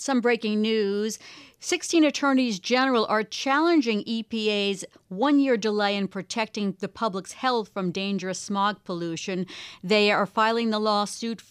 some breaking news. 16 attorneys general are challenging EPA's one year delay in protecting the public's health from dangerous smog pollution. They are filing the lawsuit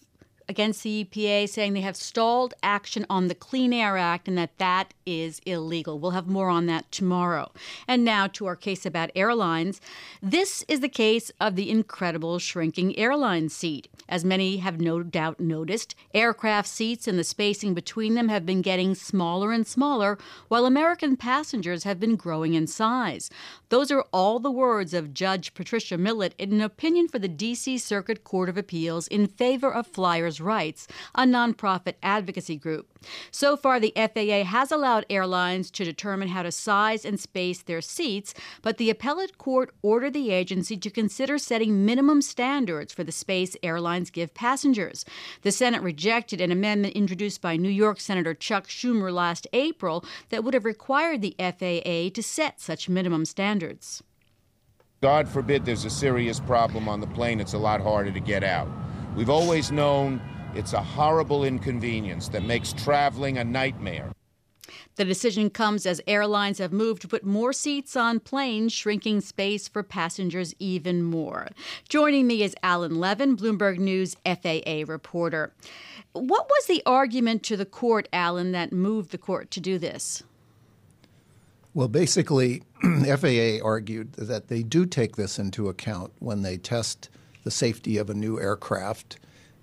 against the EPA, saying they have stalled action on the Clean Air Act and that that is illegal. We'll have more on that tomorrow. And now to our case about airlines. This is the case of the incredible shrinking airline seat. As many have no doubt noticed, aircraft seats and the spacing between them have been getting smaller and smaller, while American passengers have been growing in size. Those are all the words of Judge Patricia Millett in an opinion for the D.C. Circuit Court of Appeals in favor of flyers' rights, a nonprofit advocacy group. So far, the FAA has allowed airlines to determine how to size and space their seats, but the appellate court ordered the agency to consider setting minimum standards for the space airlines give passengers. The Senate rejected an amendment introduced by New York Senator Chuck Schumer last April that would have required the FAA to set such minimum standards. God forbid there's a serious problem on the plane, it's a lot harder to get out. We've always known it's a horrible inconvenience that makes traveling a nightmare. The decision comes as airlines have moved to put more seats on planes, shrinking space for passengers even more. Joining me is Alan Levin, Bloomberg News FAA reporter. What was the argument to the court, Alan, that moved the court to do this? Well, basically, FAA argued that they do take this into account when they test the safety of a new aircraft.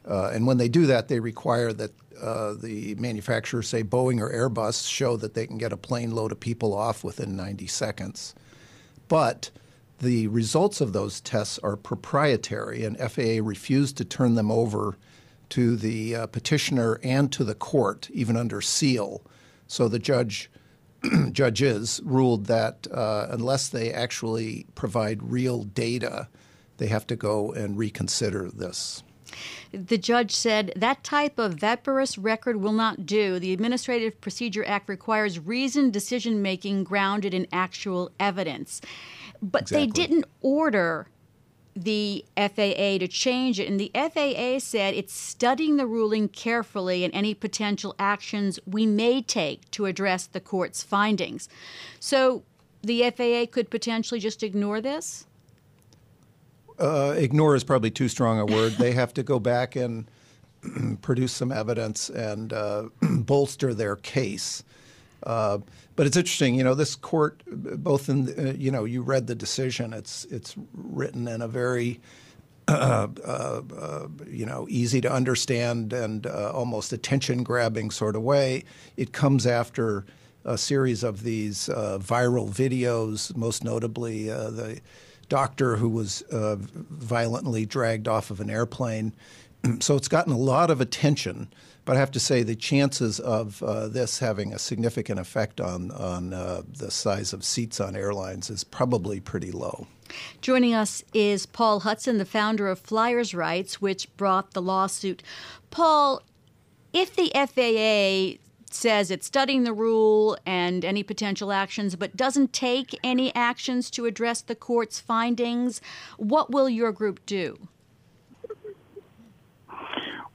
Uh, and when they do that, they require that uh, the manufacturer, say Boeing or Airbus, show that they can get a plane load of people off within 90 seconds. But the results of those tests are proprietary, and FAA refused to turn them over to the uh, petitioner and to the court, even under seal. So the judge judges ruled that uh, unless they actually provide real data, they have to go and reconsider this. The judge said that type of vaporous record will not do. The Administrative Procedure Act requires reasoned decision making grounded in actual evidence. But exactly. they didn't order the FAA to change it. And the FAA said it's studying the ruling carefully and any potential actions we may take to address the court's findings. So the FAA could potentially just ignore this? Uh, ignore is probably too strong a word. they have to go back and produce some evidence and uh, bolster their case. Uh, but it's interesting, you know, this court, both in, uh, you know, you read the decision. It's it's written in a very, uh, uh, you know, easy to understand and almost attention grabbing sort of way. It comes after a series of these viral videos, most notably the doctor who was violently dragged off of an airplane. so it's gotten a lot of attention. But I have to say, the chances of uh, this having a significant effect on, on uh, the size of seats on airlines is probably pretty low. Joining us is Paul Hudson, the founder of Flyers Rights, which brought the lawsuit. Paul, if the FAA says it's studying the rule and any potential actions, but doesn't take any actions to address the court's findings, what will your group do?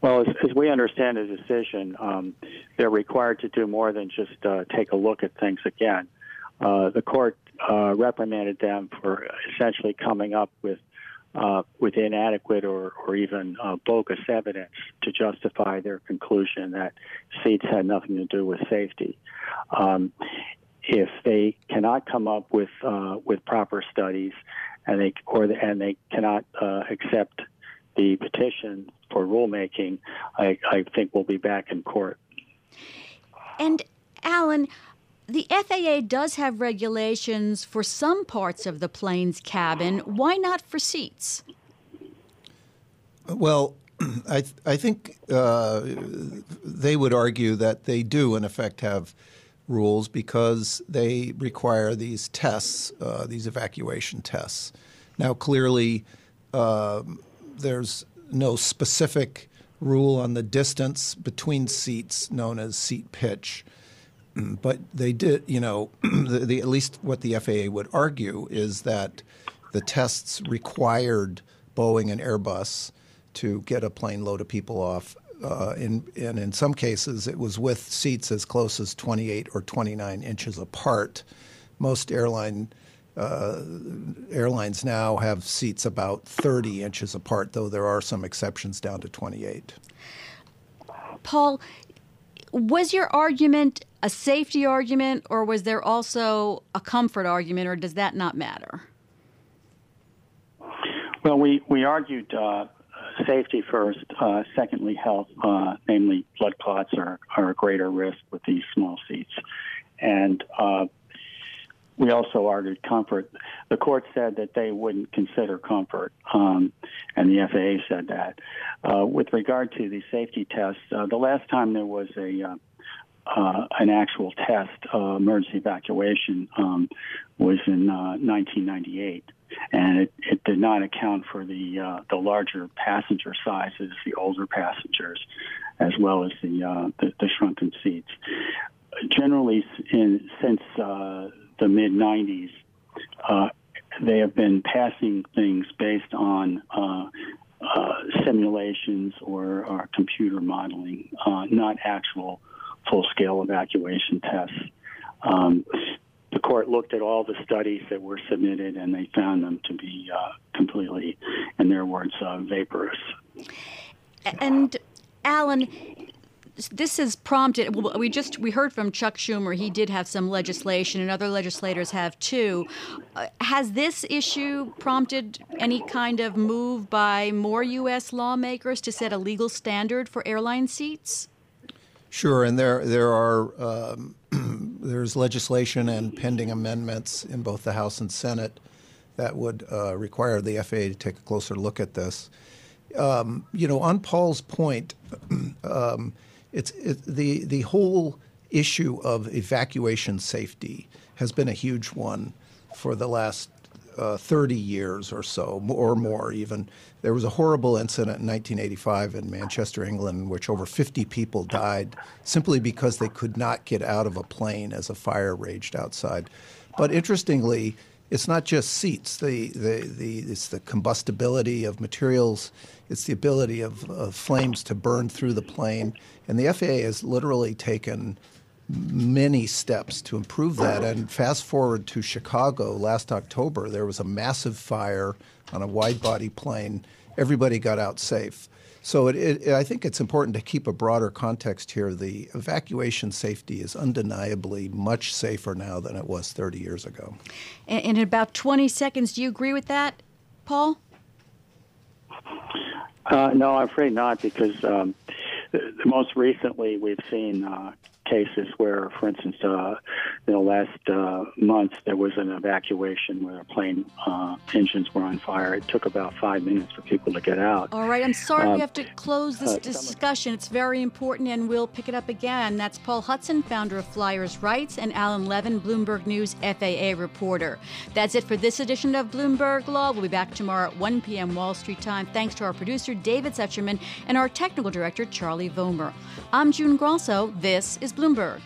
Well, as, as we understand the decision, um, they're required to do more than just uh, take a look at things again. Uh, the court uh, reprimanded them for essentially coming up with uh, with inadequate or, or even uh, bogus evidence to justify their conclusion that seats had nothing to do with safety. Um, if they cannot come up with uh, with proper studies, and they or the, and they cannot accept the petition for rulemaking, I, I think we'll be back in court. And Alan, the FAA does have regulations for some parts of the plane's cabin. Why not for seats? Well, I, th- I think uh, they would argue that they do, in effect, have rules because they require these tests, uh, these evacuation tests. Now, clearly, uh, there's no specific rule on the distance between seats known as seat pitch. But they did, you know, the, the, at least what the FAA would argue is that the tests required Boeing and Airbus to get a plane load of people off uh, in, and in some cases, it was with seats as close as 28 or 29 inches apart. Most airline uh, airlines now have seats about 30 inches apart, though there are some exceptions down to 28. Paul, was your argument a safety argument, or was there also a comfort argument, or does that not matter? Well, we, we argued uh, safety first. Uh, secondly, health, uh, namely blood clots are, are a greater risk with these small seats. And uh, we also argued comfort. The court said that they wouldn't consider comfort, um, and the FAA said that. Uh, with regard to the safety tests, uh, the last time there was a uh, uh an actual test, uh, emergency evacuation, um, was in 1998, uh, and it, it, did not account for the the larger passenger sizes, the older passengers, as well as the the, the shrunken seats generally in, since the mid 90s, uh, they have been passing things based on uh, uh, simulations or, or, computer modeling, uh, not actual full scale evacuation tests. Um, the court looked at all the studies that were submitted and they found them to be uh, completely, in their words, uh, vaporous. And Alan, this has prompted. We just we heard from Chuck Schumer. He did have some legislation, and other legislators have too. Uh, has this issue prompted any kind of move by more U.S. lawmakers to set a legal standard for airline seats? Sure, and there there are um, there's legislation and pending amendments in both the House and Senate that would uh, require the FAA to take a closer look at this. Um, you know, on Paul's point. Um, it's it, the the whole issue of evacuation safety has been a huge one for the last uh, 30 years or so, or more even. There was a horrible incident in 1985 in Manchester, England, in which over 50 people died simply because they could not get out of a plane as a fire raged outside. But interestingly, it's not just seats. The, the, the, it's the combustibility of materials. It's the ability of, of flames to burn through the plane. And the FAA has literally taken many steps to improve that. And fast forward to Chicago last October, there was a massive fire on a wide body plane. Everybody got out safe. So it, it, I think it's important to keep a broader context here. The evacuation safety is undeniably much safer now than it was 30 years ago. And In about 20 seconds, do you agree with that, Paul? Uh, no, I'm afraid not, because um, most recently we've seen uh, cases where, for instance, uh, in the last uh, month there was an evacuation where a plane uh, engines were on fire. It took about five minutes for people to get out. All right, I'm sorry we um, have to close this uh, discussion. It's very important, and we'll pick it up again. That's Paul Hudson, founder of Flyers Rights, and Alan Levin, Bloomberg News FAA reporter. That's it for this edition of Bloomberg Law. We'll be back tomorrow at 1 p.m. Wall Street time. Thanks to our producer David Setcherman and our technical director Charlie Vollmer. I'm June Grosso. This is Bloomberg.